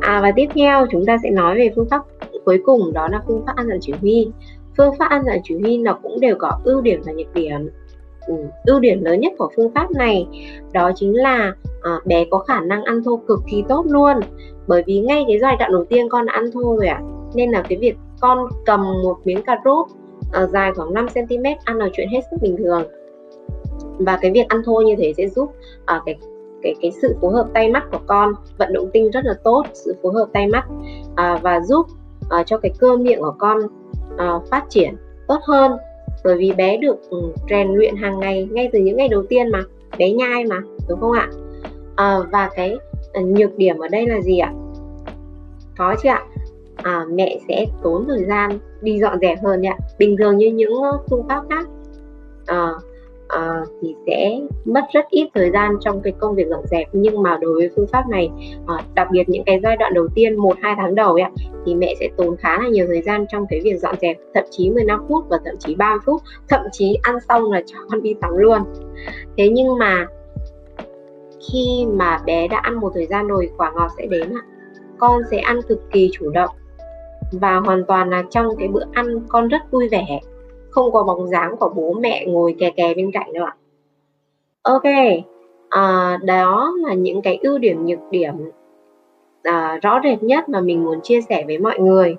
À, và tiếp theo chúng ta sẽ nói về phương pháp cuối cùng đó là phương pháp ăn dặn chỉ huy. Phương pháp ăn dặn chỉ huy nó cũng đều có ưu điểm và nhược điểm. Ừ, ưu điểm lớn nhất của phương pháp này đó chính là à, bé có khả năng ăn thô cực kỳ tốt luôn bởi vì ngay cái giai đoạn đầu tiên con ăn thô rồi ạ à. nên là cái việc con cầm một miếng cà rốt à, dài khoảng 5 cm ăn là chuyện hết sức bình thường và cái việc ăn thô như thế sẽ giúp à, cái cái cái sự phối hợp tay mắt của con vận động tinh rất là tốt sự phối hợp tay mắt à, và giúp à, cho cái cơ miệng của con à, phát triển tốt hơn. Bởi vì bé được rèn rèn luyện hàng ngày ngay từ những ngày đầu tiên mà bé nhai mà đúng không ạ? À, và cái ờ, nhược điểm ở đây là gì ạ? Có chứ ạ. À, mẹ sẽ tốn thời gian đi dọn dẹp hơn ạ. Bình thường như những phương pháp khác. À, Ờ, thì sẽ mất rất ít thời gian trong cái công việc dọn dẹp. Nhưng mà đối với phương pháp này uh, đặc biệt những cái giai đoạn đầu tiên một hai tháng đầu ấy, thì mẹ sẽ tốn khá là nhiều thời gian trong cái việc dọn dẹp thậm chí 15 phút và thậm chí 30 phút thậm chí ăn xong là cho con đi tắm luôn. Thế nhưng mà khi mà bé đã ăn một thời gian rồi quả ngọt sẽ đến ạ. Con sẽ ăn cực kỳ chủ động và hoàn toàn là trong cái bữa ăn con rất vui vẻ không có bóng dáng của bố mẹ ngồi kè kè bên cạnh đâu ạ. Ok à, đó là những cái ưu điểm nhược điểm à, rõ rệt nhất mà mình muốn chia sẻ với mọi người.